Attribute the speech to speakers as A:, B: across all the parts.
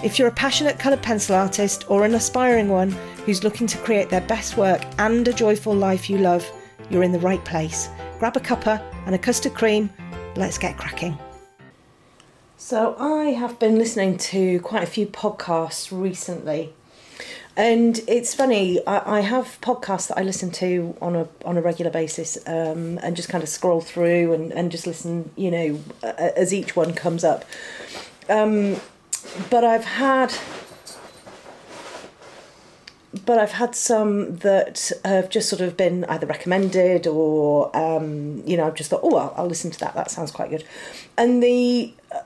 A: If you're a passionate coloured pencil artist or an aspiring one who's looking to create their best work and a joyful life you love, you're in the right place. Grab a cuppa and a custard cream. Let's get cracking. So, I have been listening to quite a few podcasts recently. And it's funny, I, I have podcasts that I listen to on a on a regular basis, um, and just kind of scroll through and, and just listen, you know, as each one comes up. Um, but I've had but I've had some that have just sort of been either recommended or um, you know I've just thought oh I'll, I'll, listen to that. That sounds quite good. And the uh,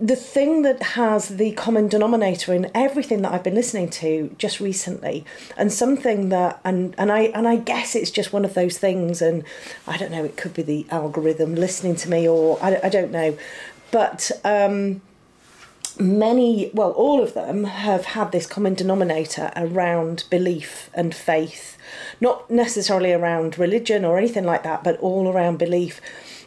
A: the thing that has the common denominator in everything that I've been listening to just recently and something that and and I and I guess it's just one of those things and I don't know it could be the algorithm listening to me or I, I don't know. But um, many, well, all of them have had this common denominator around belief and faith, not necessarily around religion or anything like that, but all around belief.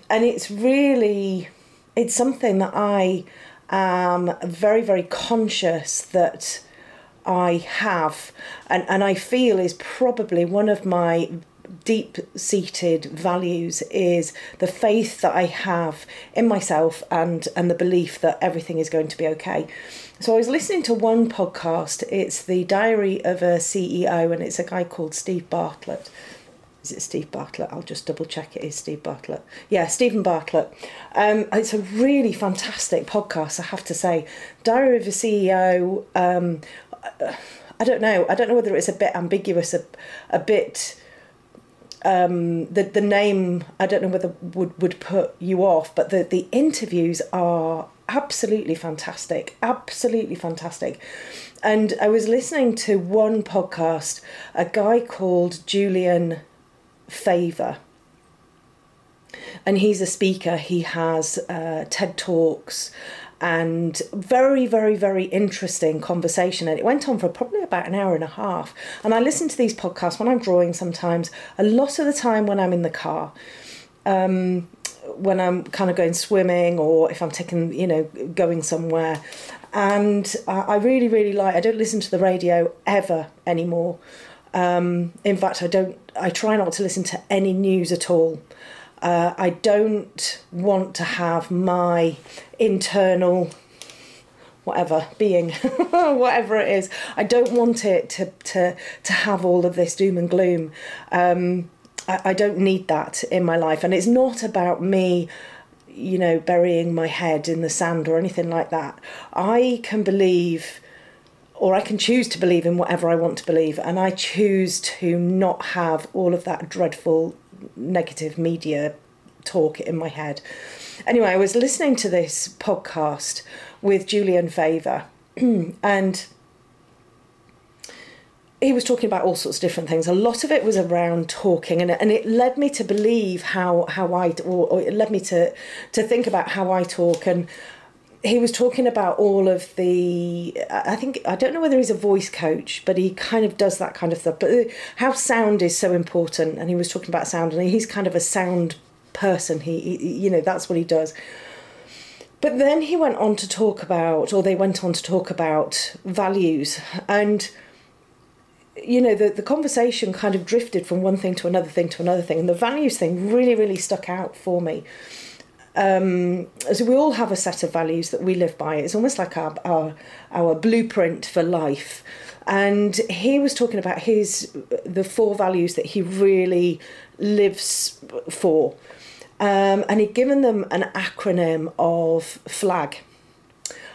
A: And it's really, it's something that I am very, very conscious that I have and, and I feel is probably one of my deep seated values is the faith that I have in myself and and the belief that everything is going to be okay. So I was listening to one podcast. It's the Diary of a CEO, and it's a guy called Steve Bartlett. Is it Steve Bartlett? I'll just double check it is Steve Bartlett. Yeah, Steven Bartlett. Um, it's a really fantastic podcast, I have to say. Diary of a CEO. Um, I don't know. I don't know whether it's a bit ambiguous, a, a bit um, the the name I don't know whether would would put you off, but the the interviews are absolutely fantastic, absolutely fantastic. And I was listening to one podcast, a guy called Julian Favor. And he's a speaker. He has uh, TED Talks and very, very, very interesting conversation. And it went on for probably about an hour and a half. And I listen to these podcasts when I'm drawing sometimes, a lot of the time when I'm in the car. Um, when I'm kind of going swimming or if I'm taking, you know, going somewhere. And I really, really like, I don't listen to the radio ever anymore. Um, in fact, I don't, I try not to listen to any news at all. Uh, I don't want to have my internal whatever being whatever it is. I don't want it to to to have all of this doom and gloom. Um, I, I don't need that in my life. And it's not about me you know burying my head in the sand or anything like that. I can believe or I can choose to believe in whatever I want to believe, and I choose to not have all of that dreadful negative media talk in my head. Anyway, I was listening to this podcast with Julian Favor, and he was talking about all sorts of different things. A lot of it was around talking, and, and it led me to believe how how I or, or it led me to to think about how I talk and he was talking about all of the i think i don't know whether he's a voice coach but he kind of does that kind of stuff. But how sound is so important and he was talking about sound and he's kind of a sound person. He, he you know that's what he does. But then he went on to talk about or they went on to talk about values and you know the, the conversation kind of drifted from one thing to another thing to another thing and the values thing really really stuck out for me um, so we all have a set of values that we live by. It's almost like our our, our blueprint for life. And he was talking about his the four values that he really lives for, um, and he'd given them an acronym of FLAG.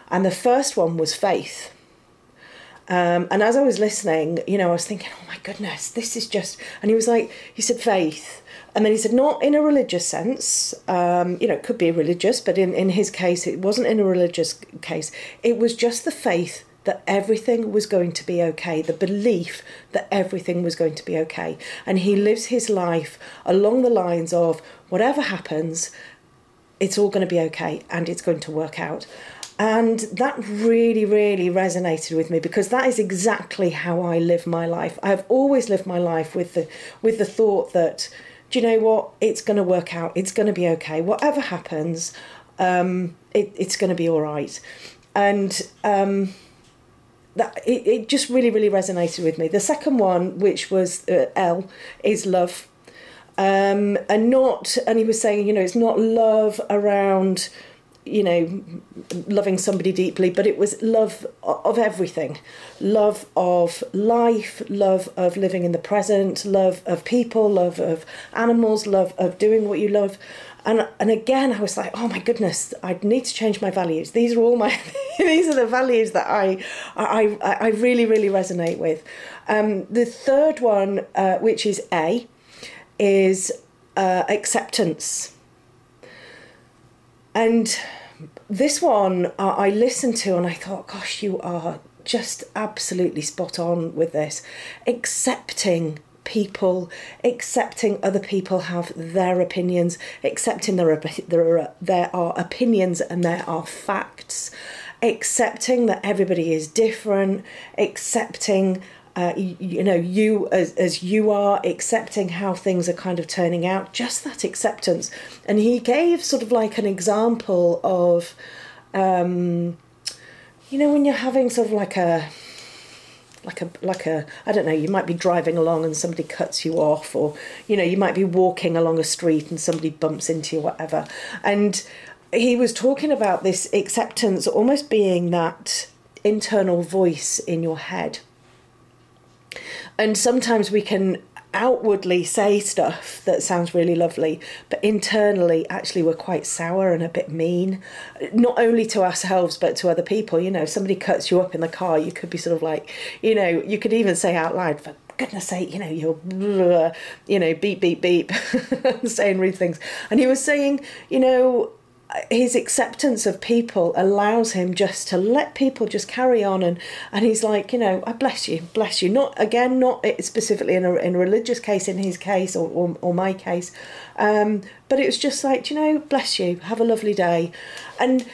A: And the first one was faith. Um, and as I was listening, you know, I was thinking, oh my goodness, this is just. And he was like, he said faith. And then he said, not in a religious sense. Um, you know, it could be religious, but in, in his case, it wasn't in a religious case. It was just the faith that everything was going to be okay, the belief that everything was going to be okay. And he lives his life along the lines of whatever happens, it's all going to be okay and it's going to work out. And that really, really resonated with me because that is exactly how I live my life. I've always lived my life with the with the thought that, do you know what? It's going to work out. It's going to be okay. Whatever happens, um, it, it's going to be all right. And um, that it, it just really, really resonated with me. The second one, which was uh, L, is love. Um, and not, and he was saying, you know, it's not love around you know, loving somebody deeply, but it was love of everything love of life, love of living in the present, love of people, love of animals, love of doing what you love. And, and again, I was like, oh my goodness, I need to change my values. These are all my, these are the values that I, I, I really, really resonate with. Um, the third one, uh, which is A, is uh, acceptance and this one I listened to and I thought, gosh, you are just absolutely spot on with this. Accepting people, accepting other people have their opinions, accepting there are, there are, there are uh, opinions and there are uh, facts, accepting that everybody is different, accepting uh, you, you, know you as, as you are accepting how things are kind of turning out just that acceptance. And he gave sort of like an example of um, you know when you're having sort of like a like a like a I don't know you might be driving along and somebody cuts you off or you know you might be walking along a street and somebody bumps into you whatever. And he was talking about this acceptance almost being that internal voice in your head and sometimes we can outwardly say stuff that sounds really lovely, but internally, actually, we're quite sour and a bit mean, not only to ourselves, but to other people. You know, if somebody cuts you up in the car, you could be sort of like, you know, you could even say out loud, for goodness sake, you know, you're, you know, beep, beep, beep, saying rude things. And he was saying, you know, his acceptance of people allows him just to let people just carry on and and he's like you know i bless you bless you. Not again not specifically in a, in a religious case in his case or, or, or my case um, but it was just like you know bless you have a lovely day. And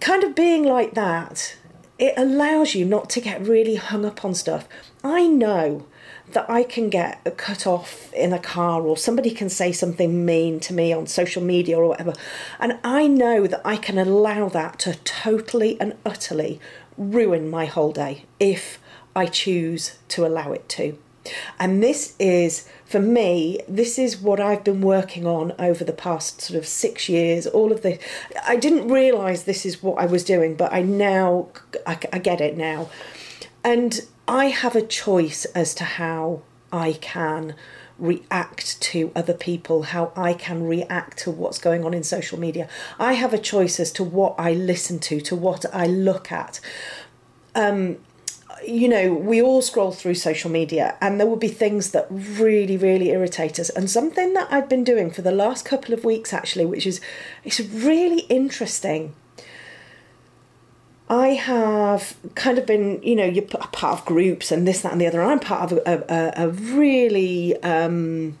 A: kind of being like that it allows you not to get really hung up on stuff. I know that I can get cut off in a car or somebody can say something mean to me on social media or whatever. And I know that I can allow that to totally and utterly ruin my whole day if I choose to allow it to. And this is, for me, this is what I've been working on over the past sort of six years. All of this, I didn't realise this is what I was doing, but I now, I, I get it now. And I have a choice as to how I can react to other people, how I can react to what's going on in social media. I have a choice as to what I listen to, to what I look at. Um, you know, we all scroll through social media and there will be things that really, really irritate us. And something that I've been doing for the last couple of weeks actually, which is it's really interesting I have kind of been, you know, you're part of groups and this, that, and the other. I'm part of a, a, a really um,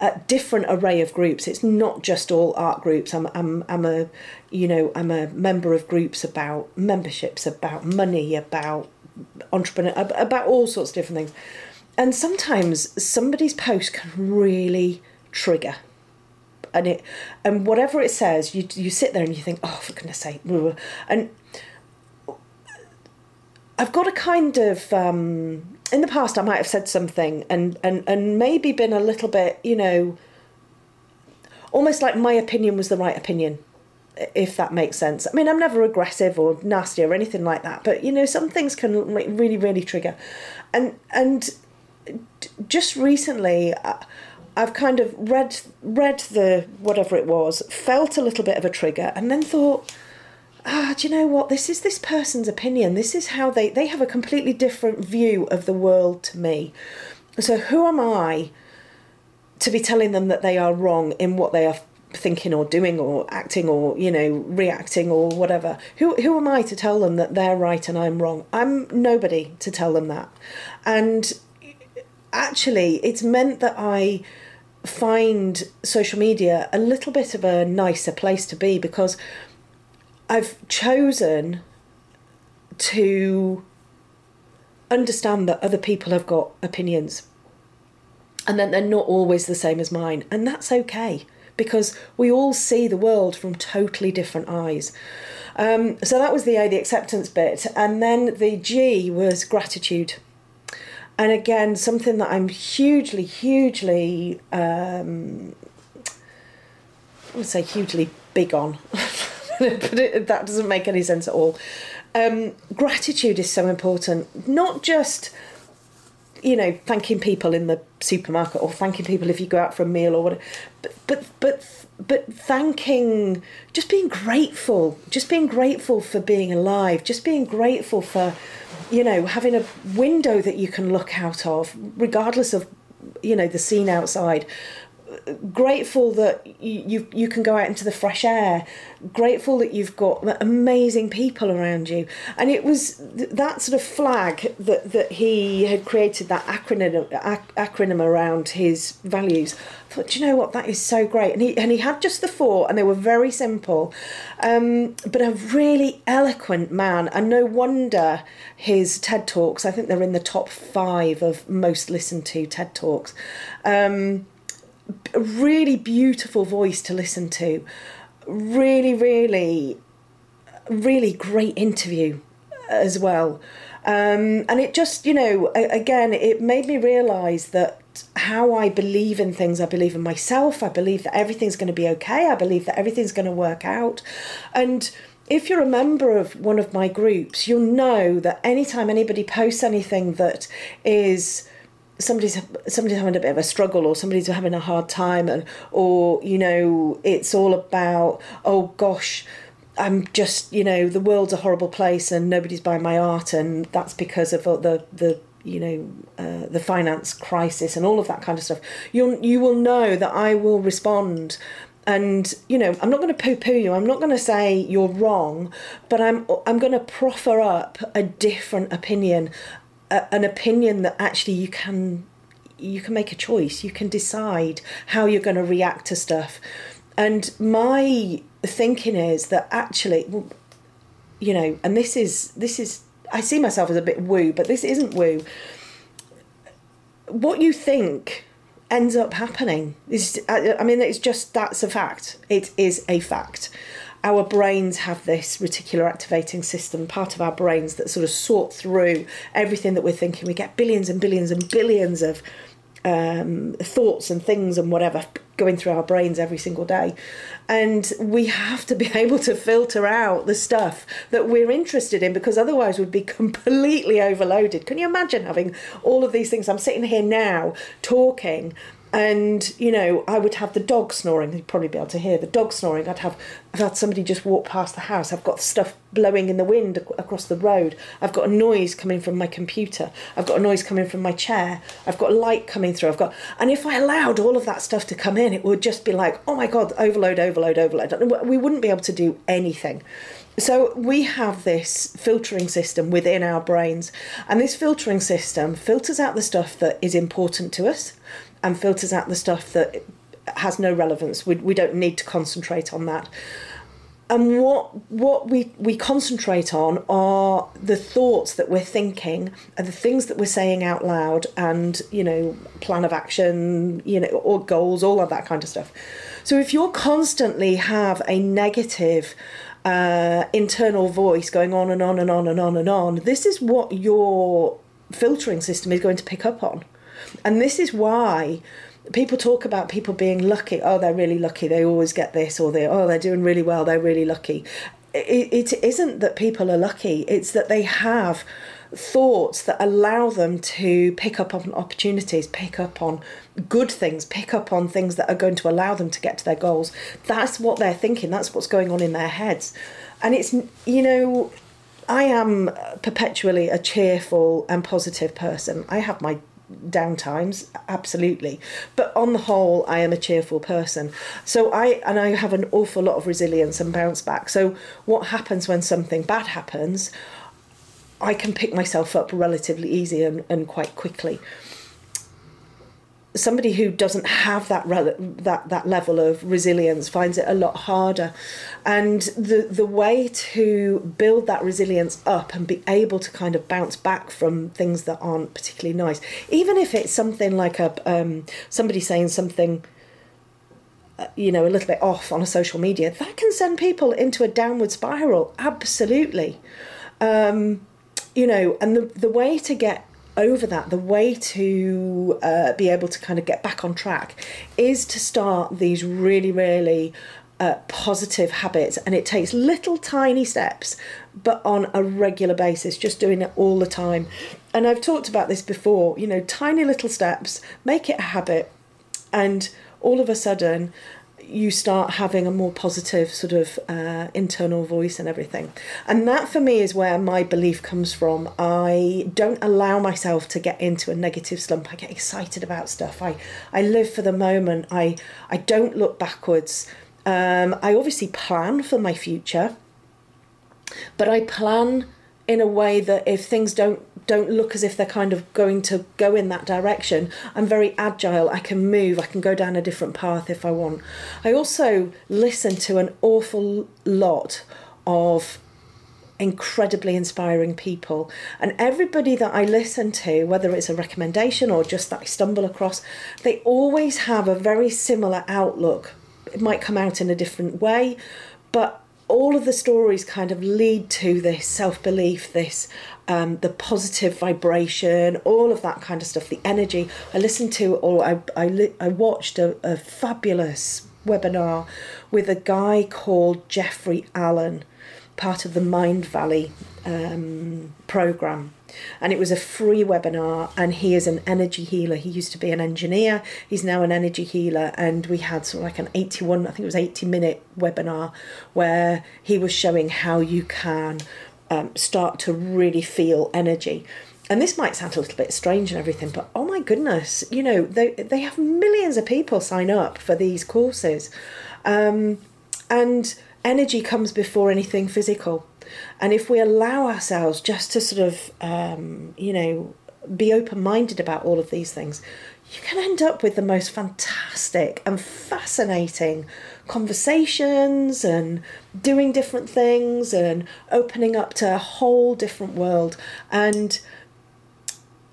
A: a different array of groups. It's not just all art groups. I'm, I'm, I'm a, you know, I'm a member of groups about memberships, about money, about entrepreneur, about all sorts of different things. And sometimes somebody's post can really trigger and it and whatever it says you you sit there and you think oh for goodness sake and I've got a kind of um, in the past I might have said something and and and maybe been a little bit you know almost like my opinion was the right opinion if that makes sense. I mean, I'm never aggressive or nasty or anything like that, but you know, some things can really, really trigger. And and just recently, I've kind of read read the whatever it was, felt a little bit of a trigger, and then thought, ah, do you know what? This is this person's opinion. This is how they they have a completely different view of the world to me. So who am I to be telling them that they are wrong in what they are thinking or doing or acting or you know reacting or whatever who who am i to tell them that they're right and i'm wrong i'm nobody to tell them that and actually it's meant that i find social media a little bit of a nicer place to be because i've chosen to understand that other people have got opinions and that they're not always the same as mine and that's okay because we all see the world from totally different eyes. Um, so that was the A, the acceptance bit. And then the G was gratitude. And again, something that I'm hugely, hugely, um, I would say hugely big on, but it, that doesn't make any sense at all. Um, gratitude is so important, not just you know, thanking people in the supermarket or thanking people if you go out for a meal or whatever. But but but but thanking, just being grateful, just being grateful for being alive, just being grateful for, you know, having a window that you can look out of, regardless of, you know, the scene outside grateful that you you can go out into the fresh air. Grateful that you've got amazing people around you. And it was that sort of flag that that he had created that acronym acronym around his values. I thought you know what? That is so great. And he and he had just the four and they were very simple. Um, but a really eloquent man and no wonder his TED talks I think they're in the top 5 of most listened to TED talks. Um, a really beautiful voice to listen to. Really, really, really great interview as well. Um, and it just, you know, again, it made me realise that how I believe in things, I believe in myself, I believe that everything's going to be okay, I believe that everything's going to work out. And if you're a member of one of my groups, you'll know that anytime anybody posts anything that is somebody's somebody's having a bit of a struggle or somebody's having a hard time and or you know it's all about oh gosh I'm just you know the world's a horrible place and nobody's buying my art and that's because of the the you know uh, the finance crisis and all of that kind of stuff. You you will know that I will respond and you know i'm not going to poo-poo you. I'm not going to say you're wrong but i'm i'm going to proffer up a different opinion an opinion that actually you can you can make a choice. You can decide how you're going to react to stuff. And my thinking is that actually you know and this is this is i see myself as a bit woo but this isn't woo. What you think ends up happening is i mean it's just that's a fact. It is a fact our brains have this reticular activating system, part of our brains that sort of sort through everything that we're thinking. We get billions and billions and billions of um, thoughts and things and whatever going through our brains every single day. And we have to be able to filter out the stuff that we're interested in because otherwise we'd be completely overloaded. Can you imagine having all of these things? I'm sitting here now talking and you know I would have the dog snoring. You'd probably be able to hear the dog snoring. I'd have I've had somebody just walk past the house. I've got stuff blowing in the wind across the road. I've got a noise coming from my computer. I've got a noise coming from my chair. I've got light coming through. I've got and if I allowed all of that stuff to come in, it would just be like oh my god, overload, overload, overload. We wouldn't be able to do anything. So we have this filtering system within our brains, and this filtering system filters out the stuff that is important to us and filters out the stuff that has no relevance. We, we don't need to concentrate on that. And what what we, we concentrate on are the thoughts that we're thinking, and the things that we're saying out loud, and you know, plan of action, you know, or goals, all of that kind of stuff. So if you're constantly have a negative uh, internal voice going on and on and on and on and on, this is what your filtering system is going to pick up on. And this is why people talk about people being lucky. Oh, they're really lucky. They always get this, or they oh they're doing really well. They're really lucky. It, it isn't that people are lucky. It's that they have thoughts that allow them to pick up on opportunities, pick up on good things, pick up on things that are going to allow them to get to their goals. That's what they're thinking, that's what's going on in their heads. And it's, you know, I am perpetually a cheerful and positive person. I have my down times absolutely. But on the whole i am a cheerful person. So i and i have an awful lot of resilience and bounce back. So what happens when something bad happens I can pick myself up relatively easy and, and quite quickly. Somebody who doesn't have that that that level of resilience finds it a lot harder, and the the way to build that resilience up and be able to kind of bounce back from things that aren't particularly nice, even if it's something like a um, somebody saying something uh, you know a little bit off on a social media that can send people into a downward spiral absolutely. Um, you know, and the the way to get over that, the way to uh, be able to kind of get back on track is to start these really, really uh, positive habits. And it takes little tiny steps, but on a regular basis, just doing it all the time. And I've talked about this before, you know, tiny little steps, make it a habit. And all of a sudden, you start having a more positive sort of uh, internal voice and everything. And that for me is where my belief comes from. I don't allow myself to get into a negative slump. I get excited about stuff. I, I live for the moment. I, I don't look backwards. Um, I obviously plan for my future, but I plan in a way that if things don't don't look as if they're kind of going to go in that direction. I'm very agile. I can move. I can go down a different path if I want. I also listen to an awful lot of incredibly inspiring people. And everybody that I listen to, whether it's a recommendation or just that I stumble across, they always have a very similar outlook. It might come out in a different way, but all of the stories kind of lead to this self belief, this um, the positive vibration, all of that kind of stuff, the energy. I listened to, or I, I, I watched a, a fabulous webinar with a guy called Jeffrey Allen, part of the Mindvalley um, program and it was a free webinar and he is an energy healer. He used to be an engineer. He's now an energy healer. And we had sort of like an 81 i think it was 80 minute webinar where he was showing how you can um, start to really feel energy. And this might sound a little bit strange and everything but oh my goodness you know they they have millions of people sign up for these courses. Um, and energy comes before anything physical and if we allow ourselves just to sort of, um, you know, be open minded about all of these things, you can end up with the most fantastic and fascinating conversations and doing different things and opening up to a whole different world. And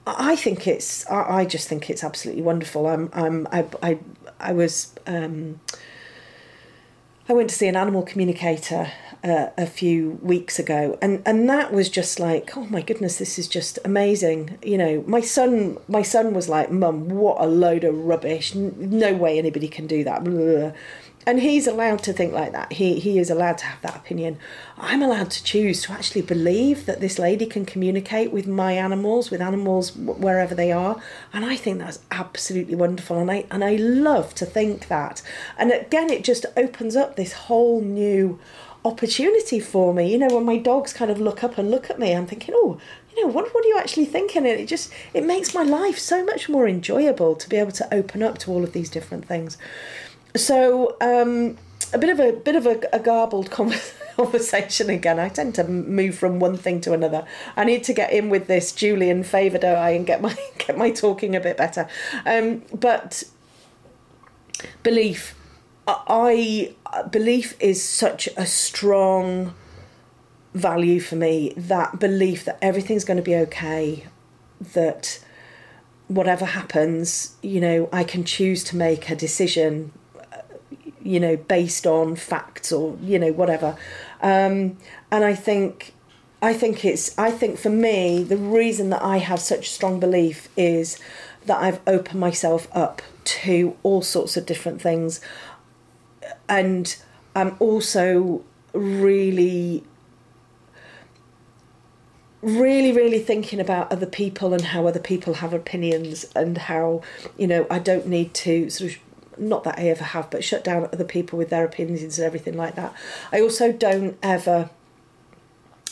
A: I think it's, I just think it's absolutely wonderful. I'm, I'm, I, I, I was, um, I went to see an animal communicator uh, a few weeks ago, and and that was just like, oh my goodness, this is just amazing. You know, my son, my son was like, Mum, what a load of rubbish! No way anybody can do that. And he's allowed to think like that. He he is allowed to have that opinion. I'm allowed to choose to actually believe that this lady can communicate with my animals, with animals wherever they are, and I think that's absolutely wonderful. And I and I love to think that. And again, it just opens up this whole new opportunity for me. You know, when my dogs kind of look up and look at me, I'm thinking, oh, you know, what what are you actually thinking? And it just it makes my life so much more enjoyable to be able to open up to all of these different things. So um, a bit of a bit of a, a garbled conversation again. I tend to move from one thing to another. I need to get in with this Julian favour, don't I, and get my get my talking a bit better. Um, but belief I belief is such a strong value for me. That belief that everything's going to be okay, that whatever happens, you know, I can choose to make a decision, you know, based on facts or you know whatever. Um, and I think, I think it's, I think for me, the reason that I have such strong belief is that I've opened myself up to all sorts of different things. And I'm also really really really thinking about other people and how other people have opinions and how you know I don't need to sort of not that I ever have but shut down other people with their opinions and everything like that. I also don't ever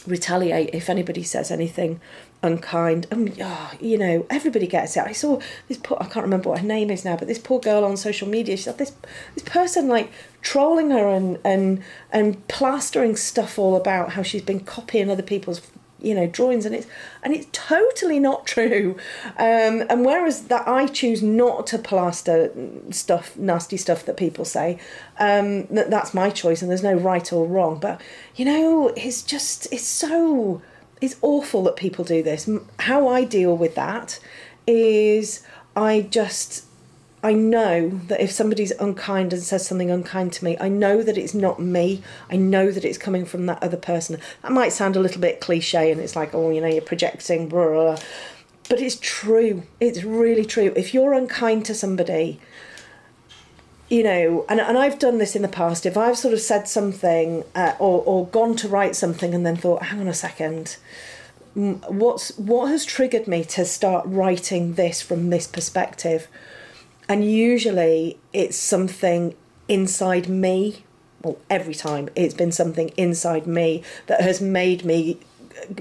A: retaliate if anybody says anything unkind. And oh, you know everybody gets it. I saw this poor i can't remember what her name is now but this poor girl on social media she said this this person like trolling her and and and plastering stuff all about how she's been copying other people's you know drawings and it's and it's totally not true. Um, and whereas that i choose not to plaster stuff nasty stuff that people say um, that, that's my choice and there's no right or wrong. But you know it's just it's so it's awful that people do this. How i deal with that is i just I know that if somebody's unkind and says something unkind to me, I know that it's not me. I know that it's coming from that other person. That might sound a little bit cliche and it's like, oh, you know, you're projecting, blah, blah, blah. but it's true. It's really true. If you're unkind to somebody, you know, and, and I've done this in the past, if I've sort of said something uh, or, or gone to write something and then thought, hang on a second, what's what has triggered me to start writing this from this perspective? And usually it's something inside me. Well, every time it's been something inside me that has made me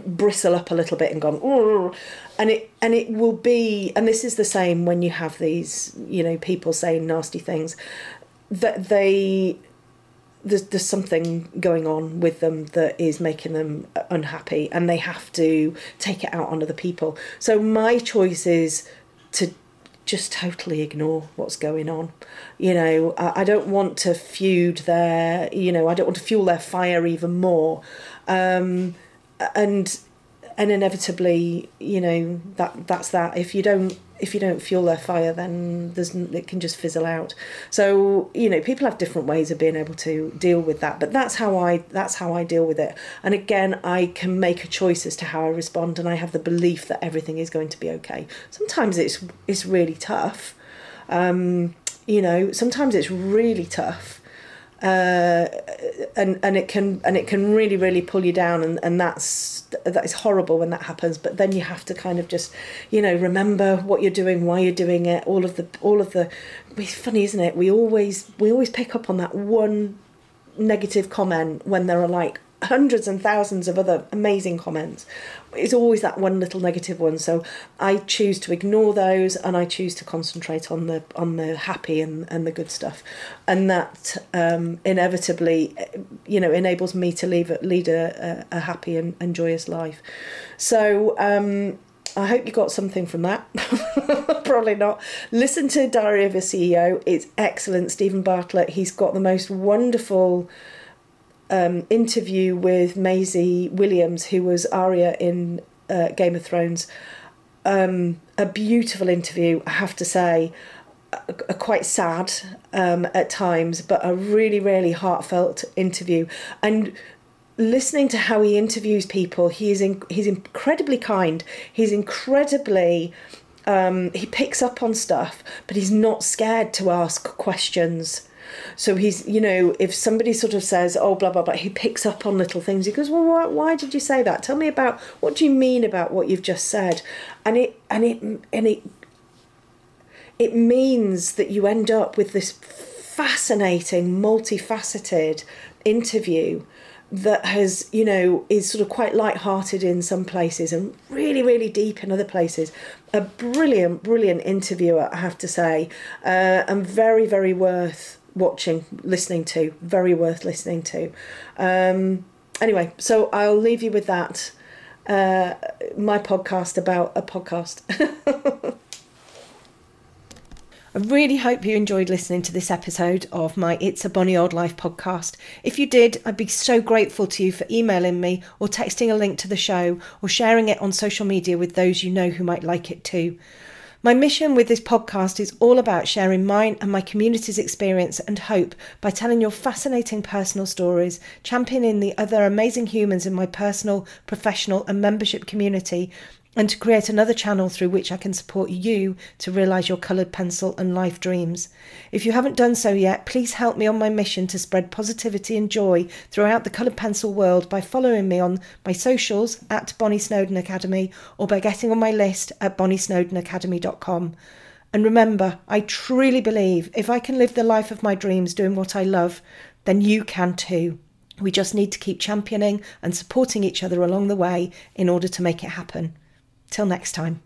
A: bristle up a little bit and gone and it and it will be and this is the same when you have these you know people saying nasty things that they there's, there's something going on with them that is making them unhappy and they have to take it out on other people so my choice is to just totally ignore what's going on. You know, I, I don't want to feud their, you know, I don't want to fuel their fire even more. Um, and and inevitably, you know, that that's that. If you don't if you don't fuel their fire, then there's it can just fizzle out. So you know, people have different ways of being able to deal with that. But that's how I that's how I deal with it. And again, I can make a choice as to how I respond, and I have the belief that everything is going to be okay. Sometimes it's it's really tough. Um, you know, sometimes it's really tough uh, and and it can and it can really really pull you down and, and that's that is horrible when that happens but then you have to kind of just you know remember what you're doing why you're doing it all of the all of the it's funny isn't it? We always we always pick up on that one negative comment when there are like hundreds and thousands of other amazing comments. It's always that one little negative one. So I choose to ignore those and I choose to concentrate on the on the happy and, and the good stuff. And that um, inevitably, you know, enables me to leave, lead a, a, a happy and, and joyous life. So um, I hope you got something from that. Probably not. Listen to Diary of a CEO. It's excellent. Steven Bartlett, he's got the most wonderful um, interview with Maisie Williams, who was Arya in uh, Game of Thrones. Um, a beautiful interview, I have to say. A, a quite sad um, at times, but a really, really heartfelt interview. And listening to how he interviews people, he is in, he's incredibly kind. He's incredibly um, he picks up on stuff, but he's not scared to ask questions. So he's, you know, if somebody sort of says, oh, blah, blah, blah, he picks up on little things. He goes, well, why, why did you say that? Tell me about, what do you mean about what you've just said? And it, and it, and it, it means that you end up with this fascinating, multifaceted interview that has, you know, is sort of quite light-hearted in some places and really, really deep in other places. A brilliant, brilliant interviewer, I have to say, uh, and very, very worth watching, listening to. Very worth listening to. Um, anyway, so I'll leave you with that. Uh, my podcast about a podcast. I really hope you enjoyed listening to this episode of my It's a Bonny Old Life podcast. If you did, I'd be so grateful to you for emailing me or texting a link to the show or sharing it on social media with those you know who might like it too. My mission with this podcast is all about sharing mine and my community's experience and hope by telling your fascinating personal stories, championing the other amazing humans in my personal, professional, and membership community,
B: and to create another channel through which I can support you to realise your coloured pencil and life dreams. If you haven't done so yet, please help me on my mission to spread positivity and joy throughout the coloured pencil world by following me on my socials at Bonny Snowdon Academy or by getting on my list at bonniesnowdonacademy.com. And remember, I truly believe if I can live the life of my dreams doing what I love, then you can too. We just need to keep championing and supporting each other along the way in order to make it happen. Till next time.